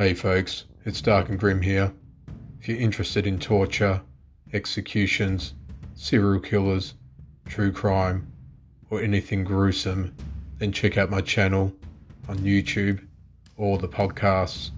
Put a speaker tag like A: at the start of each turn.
A: Hey folks, it's Dark and Grim here. If you're interested in torture, executions, serial killers, true crime, or anything gruesome, then check out my channel on YouTube or the podcasts